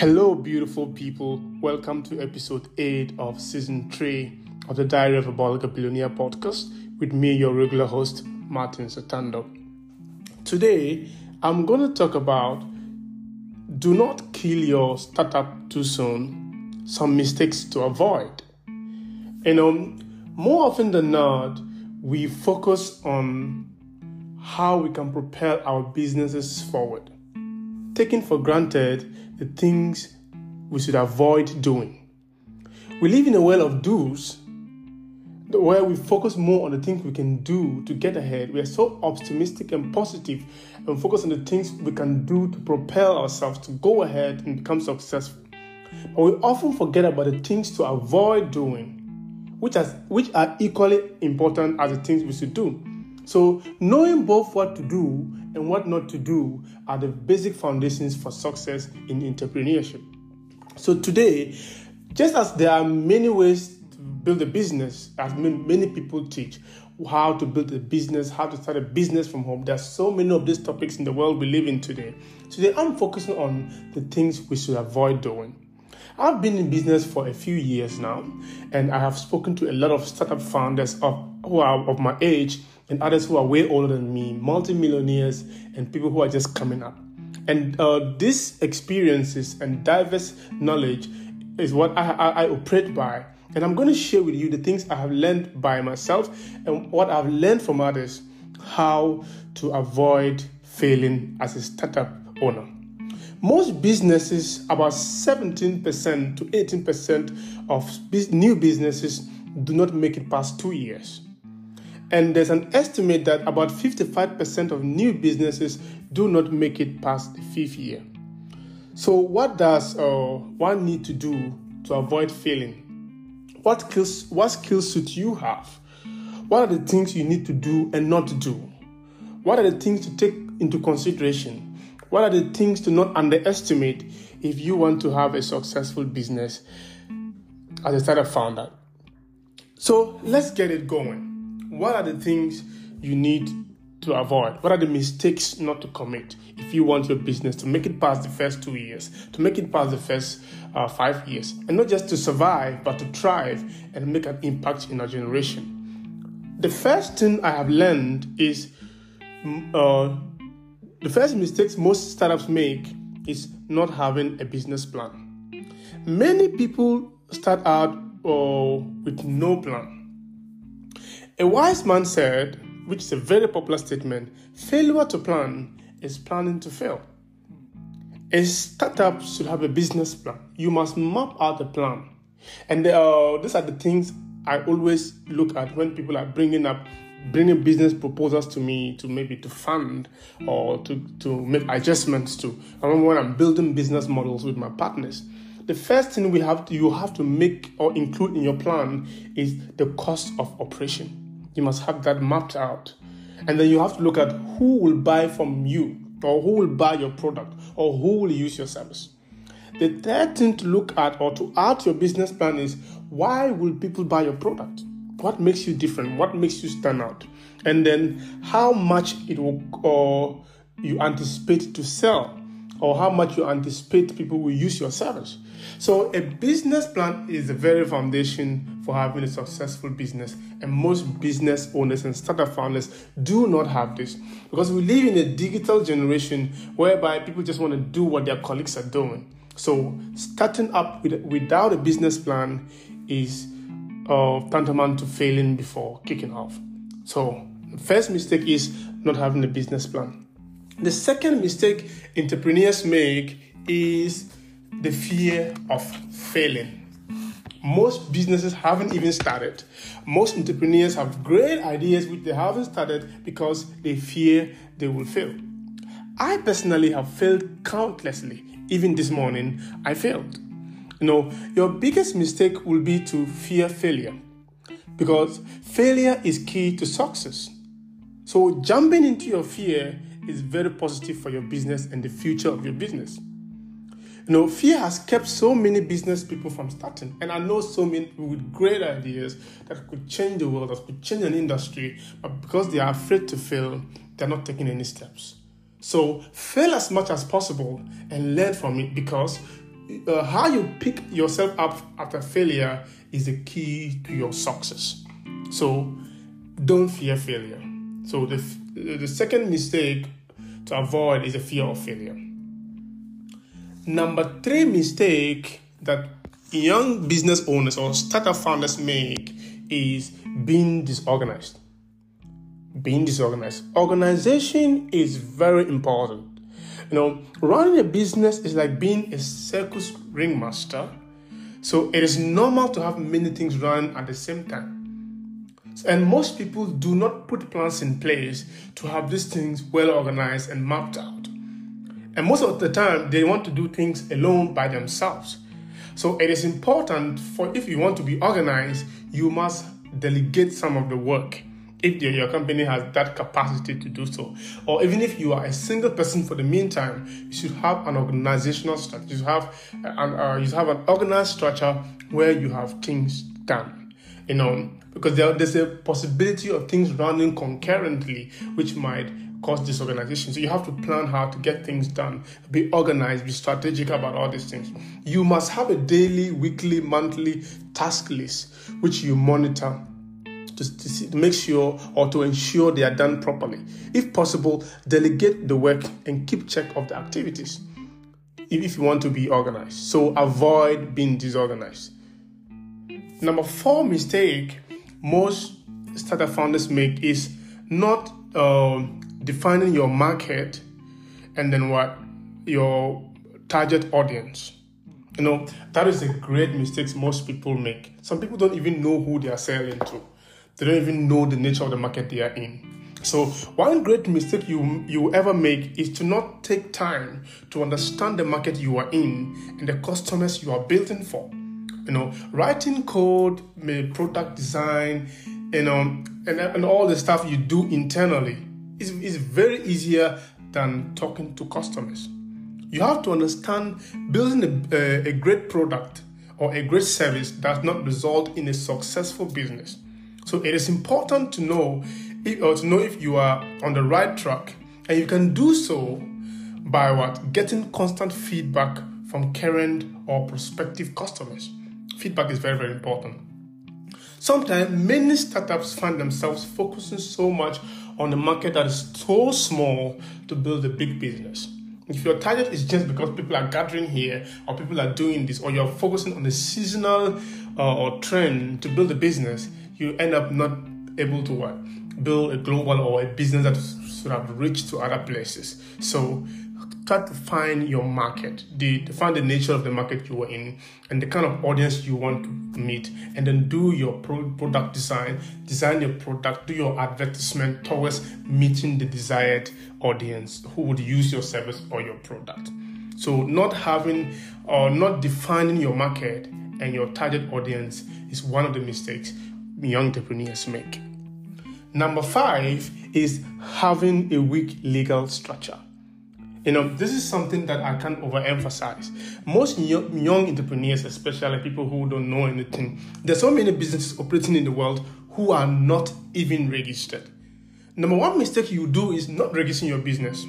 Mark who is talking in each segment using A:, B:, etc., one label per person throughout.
A: Hello, beautiful people. Welcome to episode 8 of season 3 of the Diary of a Bolga Billionaire podcast with me, your regular host, Martin Satando. Today, I'm going to talk about do not kill your startup too soon, some mistakes to avoid. You know, more often than not, we focus on how we can propel our businesses forward, taking for granted the things we should avoid doing. We live in a world of do's where we focus more on the things we can do to get ahead. We are so optimistic and positive and focus on the things we can do to propel ourselves to go ahead and become successful. But we often forget about the things to avoid doing, which, has, which are equally important as the things we should do. So, knowing both what to do and what not to do are the basic foundations for success in entrepreneurship. So, today, just as there are many ways to build a business, as many people teach, how to build a business, how to start a business from home. There's so many of these topics in the world we live in today. Today, I'm focusing on the things we should avoid doing. I've been in business for a few years now, and I have spoken to a lot of startup founders of, who are of my age and others who are way older than me, multimillionaires, and people who are just coming up. And uh, these experiences and diverse knowledge is what I, I, I operate by. And I'm going to share with you the things I have learned by myself and what I've learned from others how to avoid failing as a startup owner. Most businesses, about 17% to 18% of new businesses, do not make it past two years. And there's an estimate that about 55% of new businesses do not make it past the fifth year. So, what does uh, one need to do to avoid failing? What skills, what skills should you have? What are the things you need to do and not to do? What are the things to take into consideration? What are the things to not underestimate if you want to have a successful business as a startup founder? So, let's get it going what are the things you need to avoid? What are the mistakes not to commit if you want your business to make it past the first two years, to make it past the first uh, five years, and not just to survive, but to thrive and make an impact in our generation? The first thing I have learned is mm, uh, the first mistakes most startups make is not having a business plan. Many people start out uh, with no plan a wise man said, which is a very popular statement failure to plan is planning to fail. A startup should have a business plan. You must map out the plan. And uh, these are the things I always look at when people are bringing up bringing business proposals to me to maybe to fund or to, to make adjustments to. I remember when I'm building business models with my partners. The first thing we have to, you have to make or include in your plan is the cost of operation. You must have that mapped out. And then you have to look at who will buy from you, or who will buy your product, or who will use your service. The third thing to look at or to add to your business plan is why will people buy your product? What makes you different? What makes you stand out? And then how much it will or you anticipate to sell or how much you anticipate people will use your service. So, a business plan is the very foundation for having a successful business, and most business owners and startup founders do not have this because we live in a digital generation whereby people just want to do what their colleagues are doing. So, starting up with, without a business plan is uh, tantamount to failing before kicking off. So, the first mistake is not having a business plan. The second mistake entrepreneurs make is the fear of failing. Most businesses haven't even started. Most entrepreneurs have great ideas which they haven't started because they fear they will fail. I personally have failed countlessly. Even this morning, I failed. You know, your biggest mistake will be to fear failure because failure is key to success. So, jumping into your fear is very positive for your business and the future of your business. You know, fear has kept so many business people from starting. And I know so many people with great ideas that could change the world, that could change an industry, but because they are afraid to fail, they're not taking any steps. So fail as much as possible and learn from it because uh, how you pick yourself up after failure is the key to your success. So don't fear failure. So the the second mistake to avoid is a fear of failure. Number three mistake that young business owners or startup founders make is being disorganized. Being disorganized. Organization is very important. You know, running a business is like being a circus ringmaster. So it is normal to have many things run at the same time. And most people do not put plans in place to have these things well organized and mapped out. And most of the time, they want to do things alone by themselves. So it is important for if you want to be organized, you must delegate some of the work if your company has that capacity to do so. Or even if you are a single person for the meantime, you should have an organizational structure. You have an, uh, you should have an organized structure where you have things done. You know, because there, there's a possibility of things running concurrently, which might cause disorganization. So you have to plan how to get things done, be organized, be strategic about all these things. You must have a daily, weekly, monthly task list which you monitor to, to, make sure or to ensure they are done properly. If possible, delegate the work and keep check of the activities if, you want to be organized. So avoid being disorganized. Number four mistake most startup founders make is not uh, defining your market and then what your target audience. You know, that is a great mistake most people make. Some people don't even know who they are selling to. They don't even know the nature of the market they are in. So one great mistake you you ever make is to not take time to understand the market you are in and the customers you are building for you know, writing code, product design, you know, and, and all the stuff you do internally is, is very easier than talking to customers. You have to understand building a, a great product or a great service does not result in a successful business. So it is important to know if, or to know if you are on the right track, and you can do so by what getting constant feedback from current or prospective customers feedback is very, very important. Sometimes many startups find themselves focusing so much on the market that is so small to build a big business. If your target is just because people are gathering here or people are doing this, or you're focusing on the seasonal uh, or trend to build a business, you end up not able to what? Build a global or a business that should have reached to other places. So start to find your market, the, find the nature of the market you are in, and the kind of audience you want to meet, and then do your pro- product design, design your product, do your advertisement towards meeting the desired audience who would use your service or your product. So, not having or not defining your market and your target audience is one of the mistakes young entrepreneurs make. Number five is having a weak legal structure. You know, this is something that I can't overemphasize. Most young, entrepreneurs, especially people who don't know anything, there's so many businesses operating in the world who are not even registered. Number one mistake you do is not registering your business.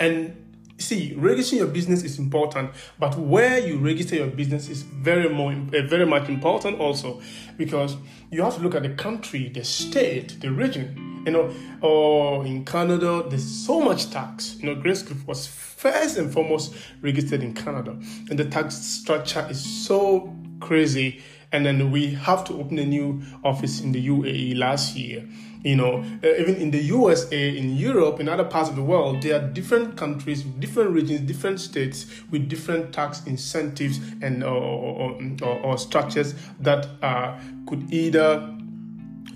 A: And see, registering your business is important, but where you register your business is very more, eh, very much important also, because you have to look at the country, the state, the region you know, or in Canada, there's so much tax. You know, Grace Group was first and foremost registered in Canada, and the tax structure is so crazy. And then we have to open a new office in the UAE last year. You know, uh, even in the USA, in Europe, in other parts of the world, there are different countries, different regions, different states with different tax incentives and or, or, or structures that uh, could either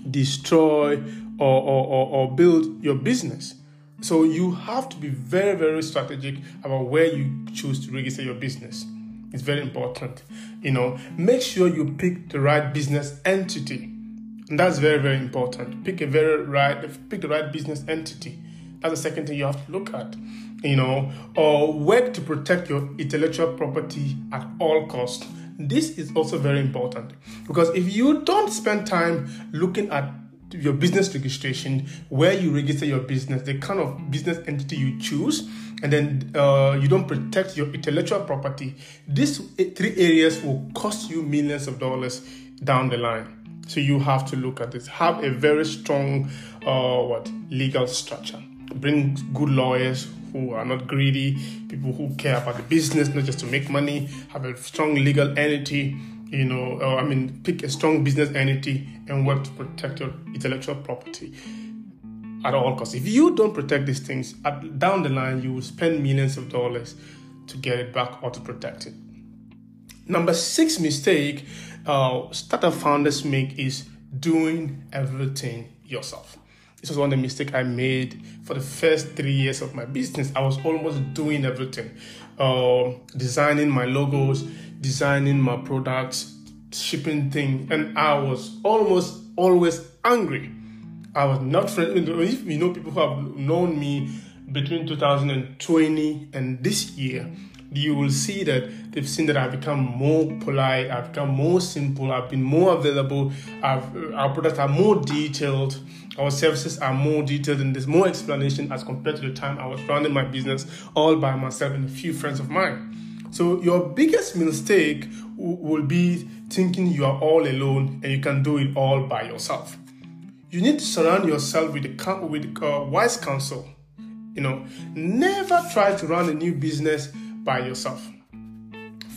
A: destroy or, or, or, build your business. So you have to be very, very strategic about where you choose to register your business. It's very important. You know, make sure you pick the right business entity. And that's very, very important. Pick a very right, pick the right business entity. That's the second thing you have to look at. You know, or work to protect your intellectual property at all costs. This is also very important because if you don't spend time looking at your business registration, where you register your business, the kind of business entity you choose, and then uh, you don't protect your intellectual property. These three areas will cost you millions of dollars down the line. So you have to look at this. Have a very strong, uh, what legal structure. Bring good lawyers who are not greedy, people who care about the business, not just to make money. Have a strong legal entity you know, uh, I mean, pick a strong business entity and work to protect your intellectual property at all costs. If you don't protect these things, at, down the line, you will spend millions of dollars to get it back or to protect it. Number six mistake uh, startup founders make is doing everything yourself. This was one of the mistakes I made for the first three years of my business. I was almost doing everything, uh, designing my logos, designing my products, shipping things, and I was almost always angry. I was not friendly. If you know people who have known me between 2020 and this year, you will see that they've seen that I've become more polite, I've become more simple, I've been more available, I've, our products are more detailed, our services are more detailed, and there's more explanation as compared to the time I was running my business all by myself and a few friends of mine. So your biggest mistake will be thinking you are all alone and you can do it all by yourself. You need to surround yourself with with uh, wise counsel. You know, never try to run a new business by yourself.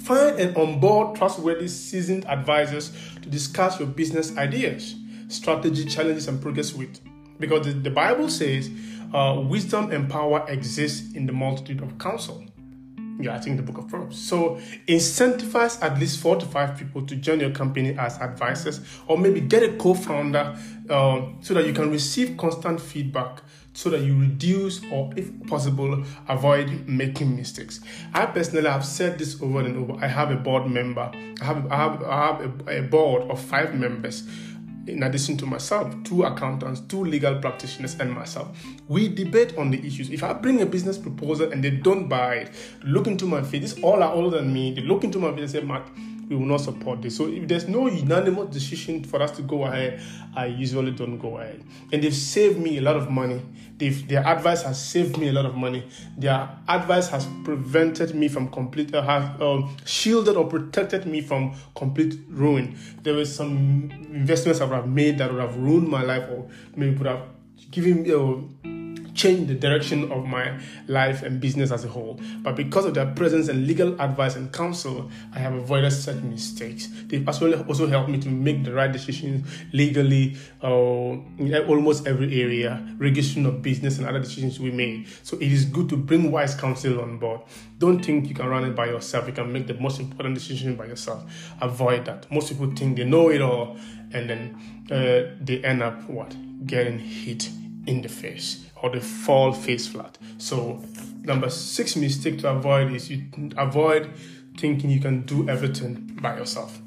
A: Find and onboard trustworthy, seasoned advisors to discuss your business ideas, strategy, challenges, and progress with. Because the, Bible says uh, wisdom and power exist in the multitude of counsel. I think the book of Proverbs. So incentivize at least four to five people to join your company as advisors, or maybe get a co-founder uh, so that you can receive constant feedback, so that you reduce or, if possible, avoid making mistakes. I personally have said this over and over. I have a board member. I have I have I have a, a board of five members in addition to myself, two accountants, two legal practitioners, and myself. We debate on the issues. If I bring a business proposal and they don't buy it, look into my face, all are older than me, they look into my face and say, Matt, we will not support this. So if there's no unanimous decision for us to go ahead, I usually don't go ahead. And they've saved me a lot of money. They've, their advice has saved me a lot of money. Their advice has prevented me from complete, uh, um, shielded or protected me from complete ruin. There were some investments I would have made that would have ruined my life or maybe would have given me. Uh, change the direction of my life and business as a whole. But because of their presence and legal advice and counsel, I have avoided certain mistakes. They've also helped me to make the right decisions legally uh, in almost every area, registration of business and other decisions we made. So it is good to bring wise counsel on board. Don't think you can run it by yourself. You can make the most important decision by yourself. Avoid that. Most people think they know it all and then uh, they end up what? Getting hit in the face or they fall face flat. So, number six mistake to avoid is you avoid thinking you can do everything by yourself.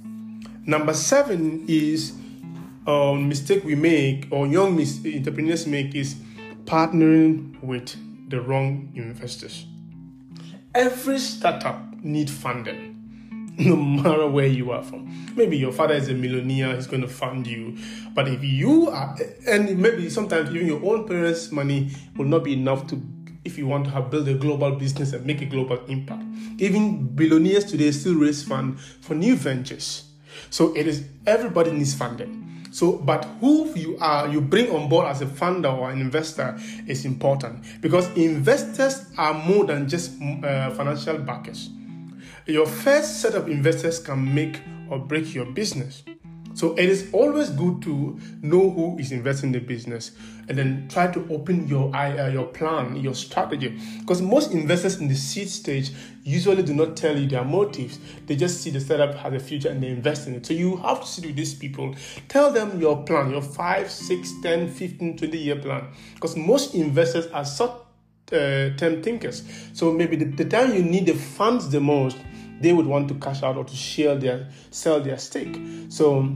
A: Number seven is a mistake we make or young mis- entrepreneurs make is partnering with the wrong investors. Every startup need funding no matter where you are from. Maybe your father is a millionaire, he's going to fund you. But if you are, and maybe sometimes even your own parents' money will not be enough to, if you want to have build a global business and make a global impact. Even billionaires today still raise fund for new ventures. So it is everybody needs funding. So, but who you are, you bring on board as a funder or an investor is important because investors are more than just uh, financial backers your first set of investors can make or break your business. So it is always good to know who is investing in the business and then try to open your uh, your plan, your strategy. Because most investors in the seed stage usually do not tell you their motives. They just see the startup has a future and they invest in it. So you have to sit with these people, tell them your plan, your 5, 6, 10, 15, 20 year plan. Because most investors are short uh, term thinkers. So maybe the, the time you need the funds the most they would want to cash out or to share their sell their stake. So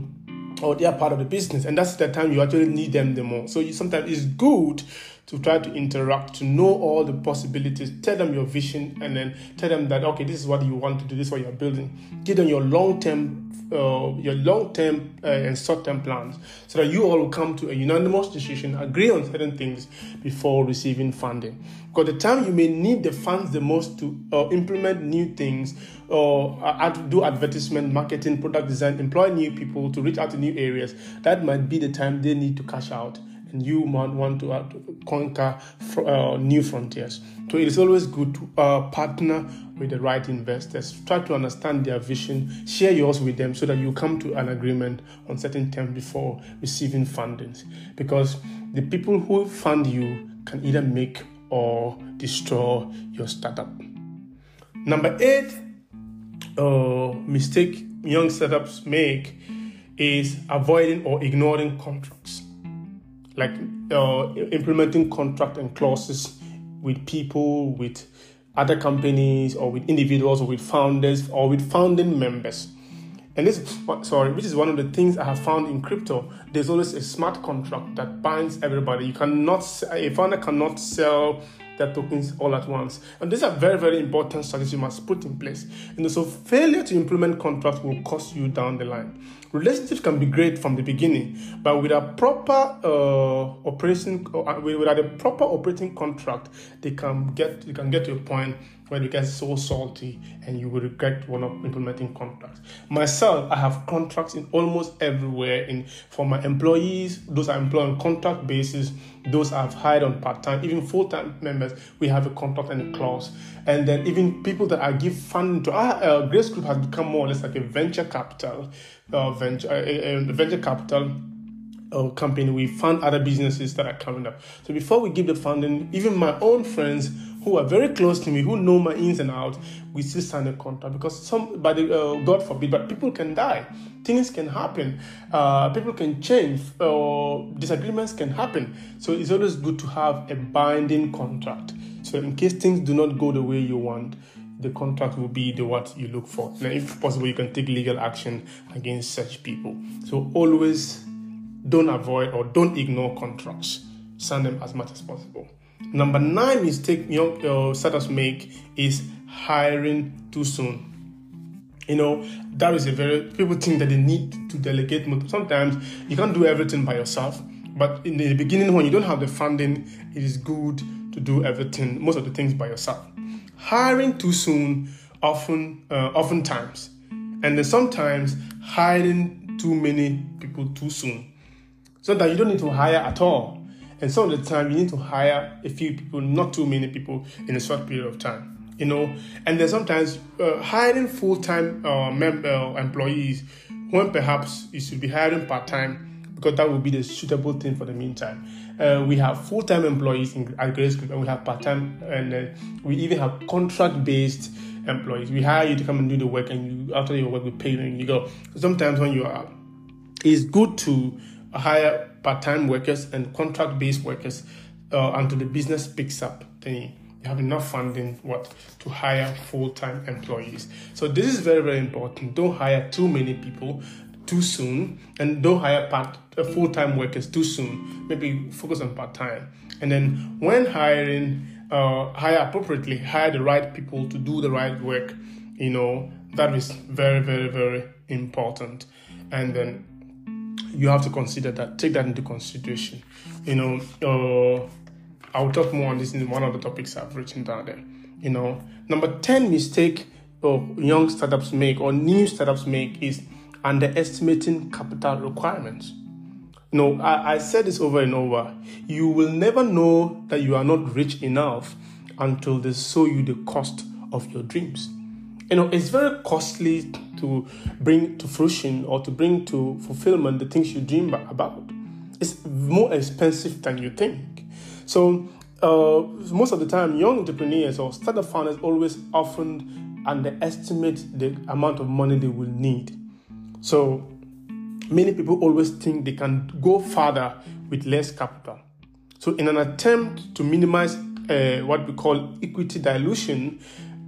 A: or they are part of the business, and that's the time you actually need them the most. So you, sometimes it's good to try to interact, to know all the possibilities, tell them your vision, and then tell them that okay, this is what you want to do, this is what you're building. Give them your long term uh, your long term uh, and short term plans so that you all will come to a unanimous decision, agree on certain things before receiving funding. Because the time you may need the funds the most to uh, implement new things or uh, do advertisement, marketing, product design, employ new people to reach out to new areas, that might be the time they need to cash out and you might want to, uh, conquer uh, new frontiers. So it is always good to uh, partner with the right investors. Try to understand their vision, share yours with them so that you come to an agreement on certain terms before receiving fundings. Because the people who fund you can either make or destroy your startup. Number eight uh, mistake young startups make is avoiding or ignoring contracts like uh, implementing contract and clauses with people, with other companies, or with individuals, or with founders, or with founding members. And this, sorry, which is one of the things I have found in crypto. There's always a smart contract that binds everybody. You cannot, a founder cannot sell their tokens all at once. And these are very, very important strategies you must put in place. And so failure to implement contracts will cost you down the line. Relationships can be great from the beginning, but with a proper uh, operation, uh, without a proper operating contract, they can get they can get to a point when it gets so salty and you will regret one of implementing contracts. Myself, I have contracts in almost everywhere. In for my employees, those I employ on contract basis, those I've hired on part time, even full time members, we have a contract and a clause. And then even people that I give funding to, our uh, Grace Group has become more or less like a venture capital, uh, venture, uh, venture capital uh, company. We fund other businesses that are coming up. So before we give the funding, even my own friends who are very close to me, who know my ins and outs, we still sign a contract because some, by the uh, God forbid, but people can die, things can happen, uh, people can change, or disagreements can happen. So it's always good to have a binding contract. So in case things do not go the way you want, the contract will be the what you look for. And if possible, you can take legal action against such people. So always don't avoid or don't ignore contracts. Sign them as much as possible. Number nine mistake young uh, startups make is hiring too soon. You know, that is a very people think that they need to delegate. Sometimes you can't do everything by yourself. But in the beginning, when you don't have the funding, it is good to do everything, most of the things by yourself. Hiring too soon, often, uh, oftentimes, and then sometimes hiring too many people too soon, so that you don't need to hire at all and some of the time, you need to hire a few people, not too many people, in a short period of time. You know, and then sometimes uh, hiring full-time uh, member uh, employees when perhaps you should be hiring part-time because that would be the suitable thing for the meantime. Uh, we have full-time employees in, at Grace Group, and we have part-time, and uh, we even have contract-based employees. We hire you to come and do the work, and you, after your work, we pay you, and you go. Sometimes when you are, it's good to hire part-time workers and contract-based workers uh, until the business picks up. Then you have enough funding what to hire full-time employees. So this is very very important. Don't hire too many people too soon, and don't hire part uh, full-time workers too soon. Maybe focus on part-time, and then when hiring, uh, hire appropriately. Hire the right people to do the right work. You know that is very very very important. And then you have to consider that, take that into consideration. You know, uh, I'll talk more on this in one of the topics I've written down there. You know, number 10 mistake young startups make or new startups make is underestimating capital requirements. You know, I, I said this over and over. You will never know that you are not rich enough until they show you the cost of your dreams you know it's very costly to bring to fruition or to bring to fulfillment the things you dream about. It's more expensive than you think. So uh, most of the time young entrepreneurs or startup founders always often underestimate the amount of money they will need. So many people always think they can go further with less capital. So in an attempt to minimize uh, what we call equity dilution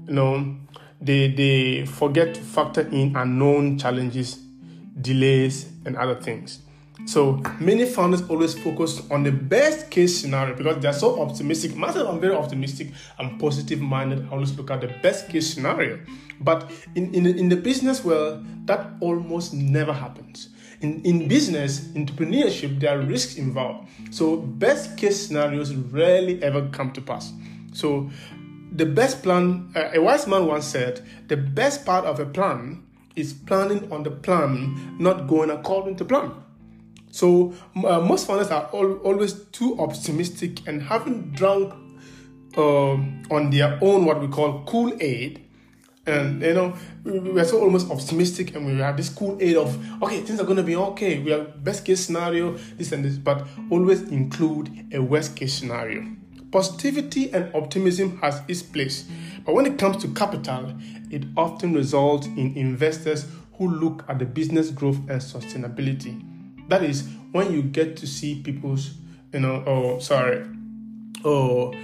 A: you know they, they forget to factor in unknown challenges, delays, and other things. So many founders always focus on the best case scenario because they're so optimistic. Myself, I'm very optimistic. I'm positive minded. I always look at the best case scenario. But in, in, in the business world, that almost never happens. In, in business, entrepreneurship, there are risks involved. So best case scenarios rarely ever come to pass. So the best plan, uh, a wise man once said, the best part of a plan is planning on the plan, not going according to plan. So uh, most founders are all, always too optimistic and haven't drunk uh, on their own what we call Kool-Aid. And you know, we are so almost optimistic, and we have this Kool-Aid of okay, things are gonna be okay. We have best case scenario, this and this, but always include a worst case scenario. Positivity and optimism has its place, but when it comes to capital, it often results in investors who look at the business growth and sustainability that is when you get to see people's, you know, oh, sorry, oh,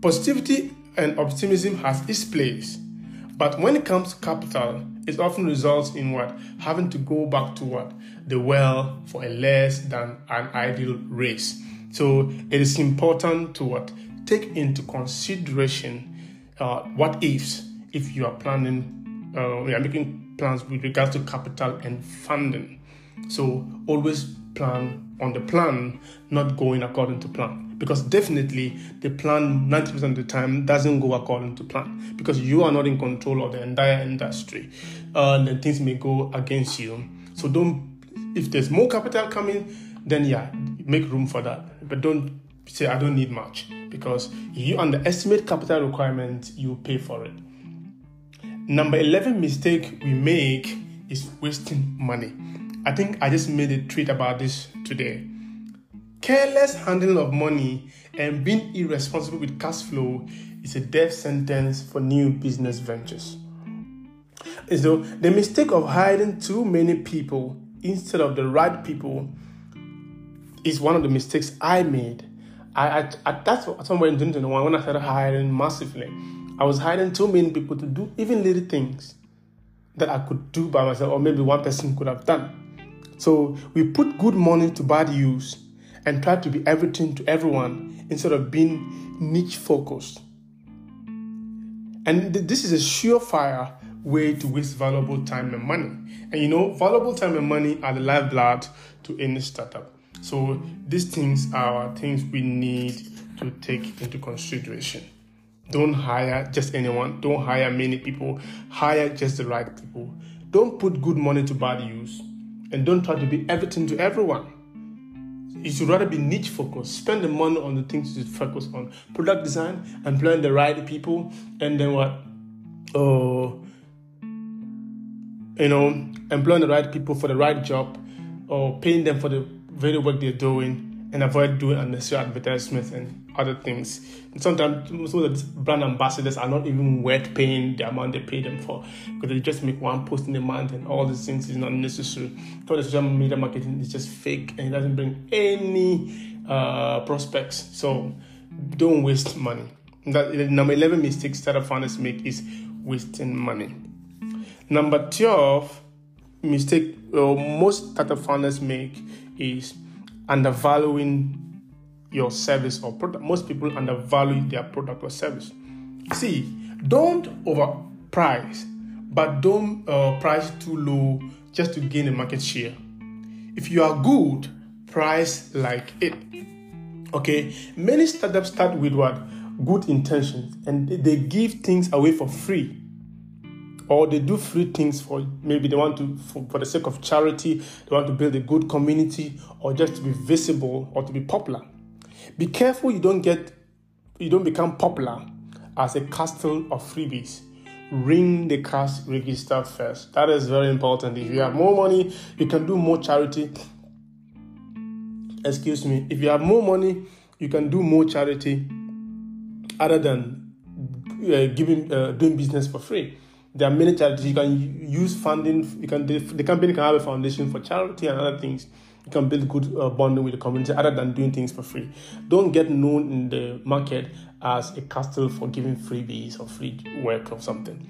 A: positivity and optimism has its place. But when it comes to capital, it often results in what? Having to go back to what? The well for a less than an ideal race. So it is important to what? Take into consideration uh, what ifs if you are planning, uh, you are making plans with regards to capital and funding. So always plan on the plan, not going according to plan. Because definitely the plan 90% of the time doesn't go according to plan because you are not in control of the entire industry uh, things may go against you. So don't, if there's more capital coming, then yeah, make room for that. But don't say, I don't need much because if you underestimate capital requirements, you pay for it. Number 11 mistake we make is wasting money. I think I just made a tweet about this today. Careless handling of money and being irresponsible with cash flow is a death sentence for new business ventures. So, the mistake of hiring too many people instead of the right people is one of the mistakes I made. I, I, that's somewhere in 2021 when I started hiring massively. I was hiring too many people to do even little things that I could do by myself, or maybe one person could have done. So we put good money to bad use and try to be everything to everyone instead of being niche focused. And this is a surefire way to waste valuable time and money. And you know, valuable time and money are the lifeblood to any startup. So these things are things we need to take into consideration. Don't hire just anyone. Don't hire many people. Hire just the right people. Don't put good money to bad use and don't try to be everything to everyone. You should rather be niche focused. Spend the money on the things you focus on. Product design, employing the right people, and then what? Oh, you know, employing the right people for the right job, or paying them for the very work they're doing, and avoid doing unnecessary advertisements and other things. And sometimes some of the brand ambassadors are not even worth paying the amount they pay them for because they just make one post in a month and all these things is not necessary. For the social media marketing is just fake and it doesn't bring any uh, prospects. So don't waste money. That number eleven mistake startup founders make is wasting money. Number twelve mistake uh, most startup founders make is undervaluing your service or product. Most people undervalue their product or service. See, don't overprice, but don't uh, price too low just to gain a market share. If you are good, price like it. Okay, many startups start with what good intentions and they give things away for free or they do free things for maybe they want to for, for, the sake of charity they want to build a good community or just to be visible or to be popular be careful you don't get you don't become popular as a castle of freebies. Ring the cash register first. That is very important. If you have more money, you can do more charity. Excuse me. If you have more money, you can do more charity other than uh, giving uh, doing business for free. There are many charities you can use funding. You can the company can have a foundation for charity and other things you can build good uh, bonding with the community other than doing things for free. Don't get known in the market as a castle for giving freebies or free work or something.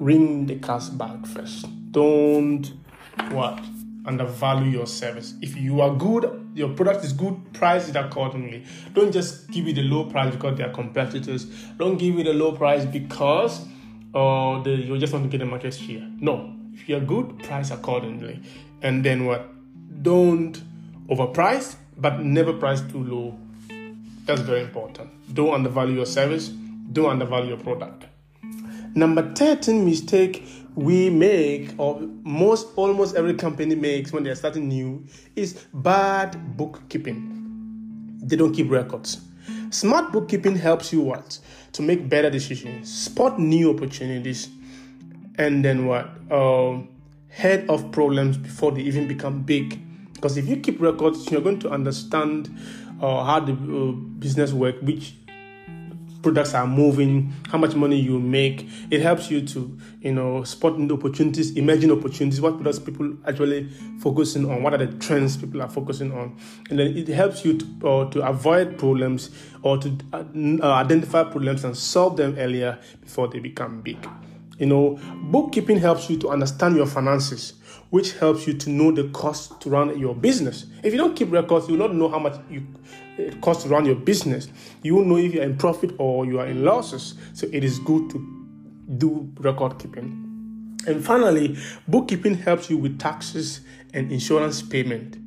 A: Ring the cash back first. Don't what? undervalue your service. If you are good, your product is good, price it accordingly. Don't just give it a low price because they are competitors. Don't give it a low price because the, you just want to get a market share. No, if you're good, price accordingly. And then what? Don't overprice, but never price too low. That's very important. Don't undervalue your service. Don't undervalue your product. Number 13 mistake we make or most almost every company makes when they're starting new is bad bookkeeping. They don't keep records. Smart bookkeeping helps you what? To make better decisions, spot new opportunities, and then what? Um, head off problems before they even become big. Because if you keep records, you're going to understand uh, how the uh, business work, which products are moving, how much money you make. It helps you to, you know, spot the opportunities, imagine opportunities, what products people actually focusing on, what are the trends people are focusing on, and then it helps you to uh, to avoid problems or to uh, identify problems and solve them earlier before they become big. You know, bookkeeping helps you to understand your finances, which helps you to know the cost to run your business. If you don't keep records, you will not know how much you it costs to run your business. You will know if you're in profit or you are in losses. So it is good to do record keeping. And finally, bookkeeping helps you with taxes and insurance payment.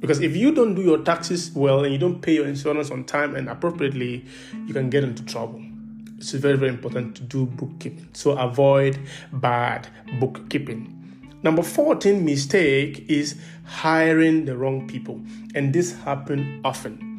A: Because if you don't do your taxes well and you don't pay your insurance on time and appropriately, you can get into trouble. It's very, very important to do bookkeeping. So avoid bad bookkeeping. Number 14 mistake is hiring the wrong people. And this happens often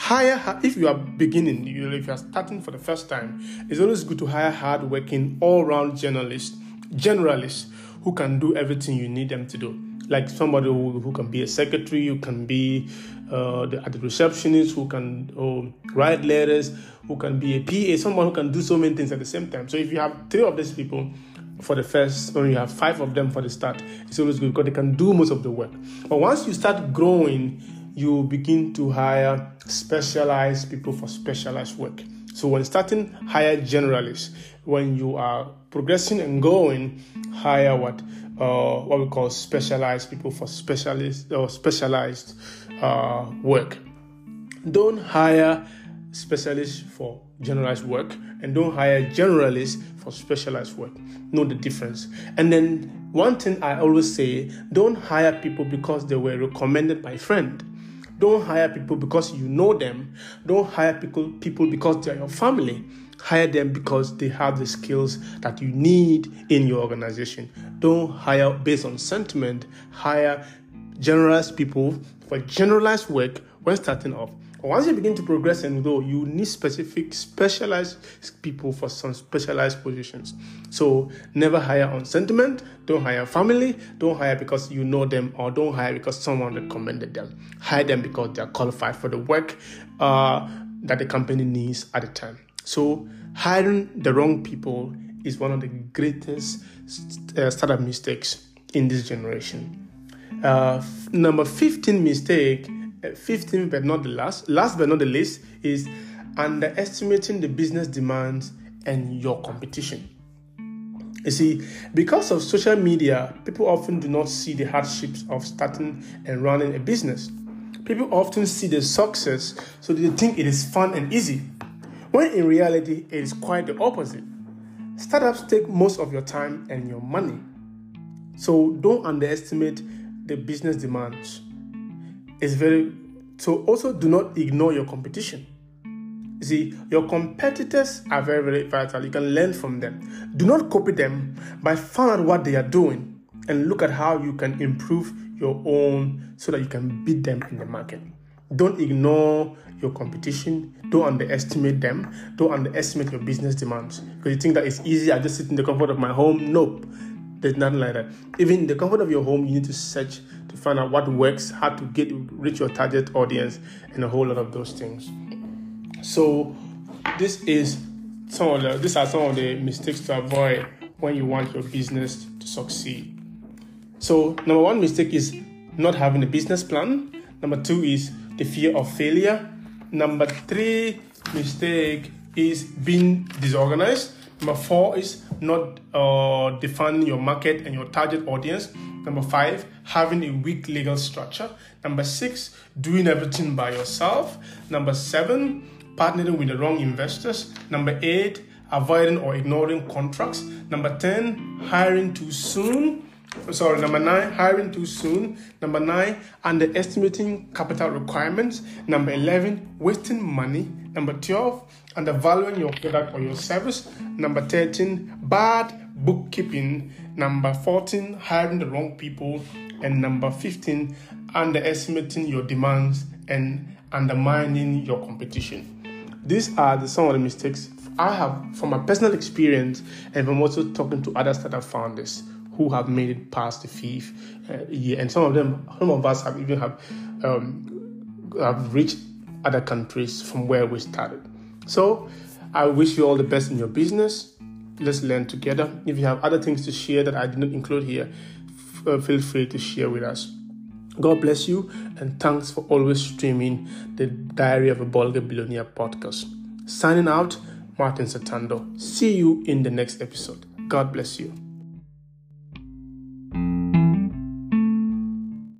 A: hire if you are beginning you if you are starting for the first time it's always good to hire hardworking all-round journalists generalists who can do everything you need them to do. Like somebody who, who can be a secretary who can be uh, the, the receptionist who can uh, write letters who can be a pa someone who can do so many things at the same time. So if you have three of these people for the first when you have five of them for the start it's always good because they can do most of the work. But once you start growing you begin to hire specialized people for specialized work. So when starting, hire generalists. When you are progressing and going, hire what uh, what we call specialized people for specialist or specialized uh, work. Don't hire specialists for generalized work and don't hire generalists for specialized work. Know the difference. And then one thing I always say, don't hire people because they were recommended by friend don't hire people because you know them. Don't hire people, people because they're your family. Hire them because they have the skills that you need in your organization. Don't hire based on sentiment. Hire generalized people for generalized work when starting off once you begin to progress and grow, you need specific, specialized people for some specialized positions. So never hire on sentiment. Don't hire family. Don't hire because you know them, or don't hire because someone recommended them. Hire them because they are qualified for the work uh, that the company needs at the time. So hiring the wrong people is one of the greatest uh, startup mistakes in this generation. Uh, number 15 mistake 15 but not the last, last but not the least, is underestimating the business demands and your competition. You see, because of social media, people often do not see the hardships of starting and running a business. People often see the success, so they think it is fun and easy, when in reality, it is quite the opposite. Startups take most of your time and your money. So don't underestimate the business demands is very so also do not ignore your competition. You see your competitors are very very vital. You can learn from them. Do not copy them but find out what they are doing and look at how you can improve your own so that you can beat them in the market. Don't ignore your competition. Don't underestimate them. Don't underestimate your business demands. Because you think that it's easy i just sit in the comfort of my home? Nope there's nothing like that. Even in the comfort of your home, you need to search to find out what works, how to get reach your target audience, and a whole lot of those things. So, this is some of the these are some of the mistakes to avoid when you want your business to succeed. So, number one mistake is not having a business plan. Number two is the fear of failure. Number three mistake is being disorganized. Number four is not uh, defining your market and your target audience. Number five, having a weak legal structure. Number six, doing everything by yourself. Number seven, partnering with the wrong investors. Number eight, avoiding or ignoring contracts. Number 10, hiring too soon. Sorry, number nine, hiring too soon. Number nine, underestimating capital requirements. Number 11, wasting money. Number 12, undervaluing your product or your service. Number 13, bad bookkeeping. Number 14, hiring the wrong people. And number 15, underestimating your demands and undermining your competition. These are the, some of the mistakes I have from my personal experience and from also talking to other startup founders who have made it past the fifth uh, year, and some of them, some of us have even have um, have reached other countries from where we started. So, I wish you all the best in your business. Let's learn together. If you have other things to share that I did not include here, f- uh, feel free to share with us. God bless you, and thanks for always streaming the Diary of a Bulgar Billionaire podcast. Signing out, Martin Satando. See you in the next episode. God bless you.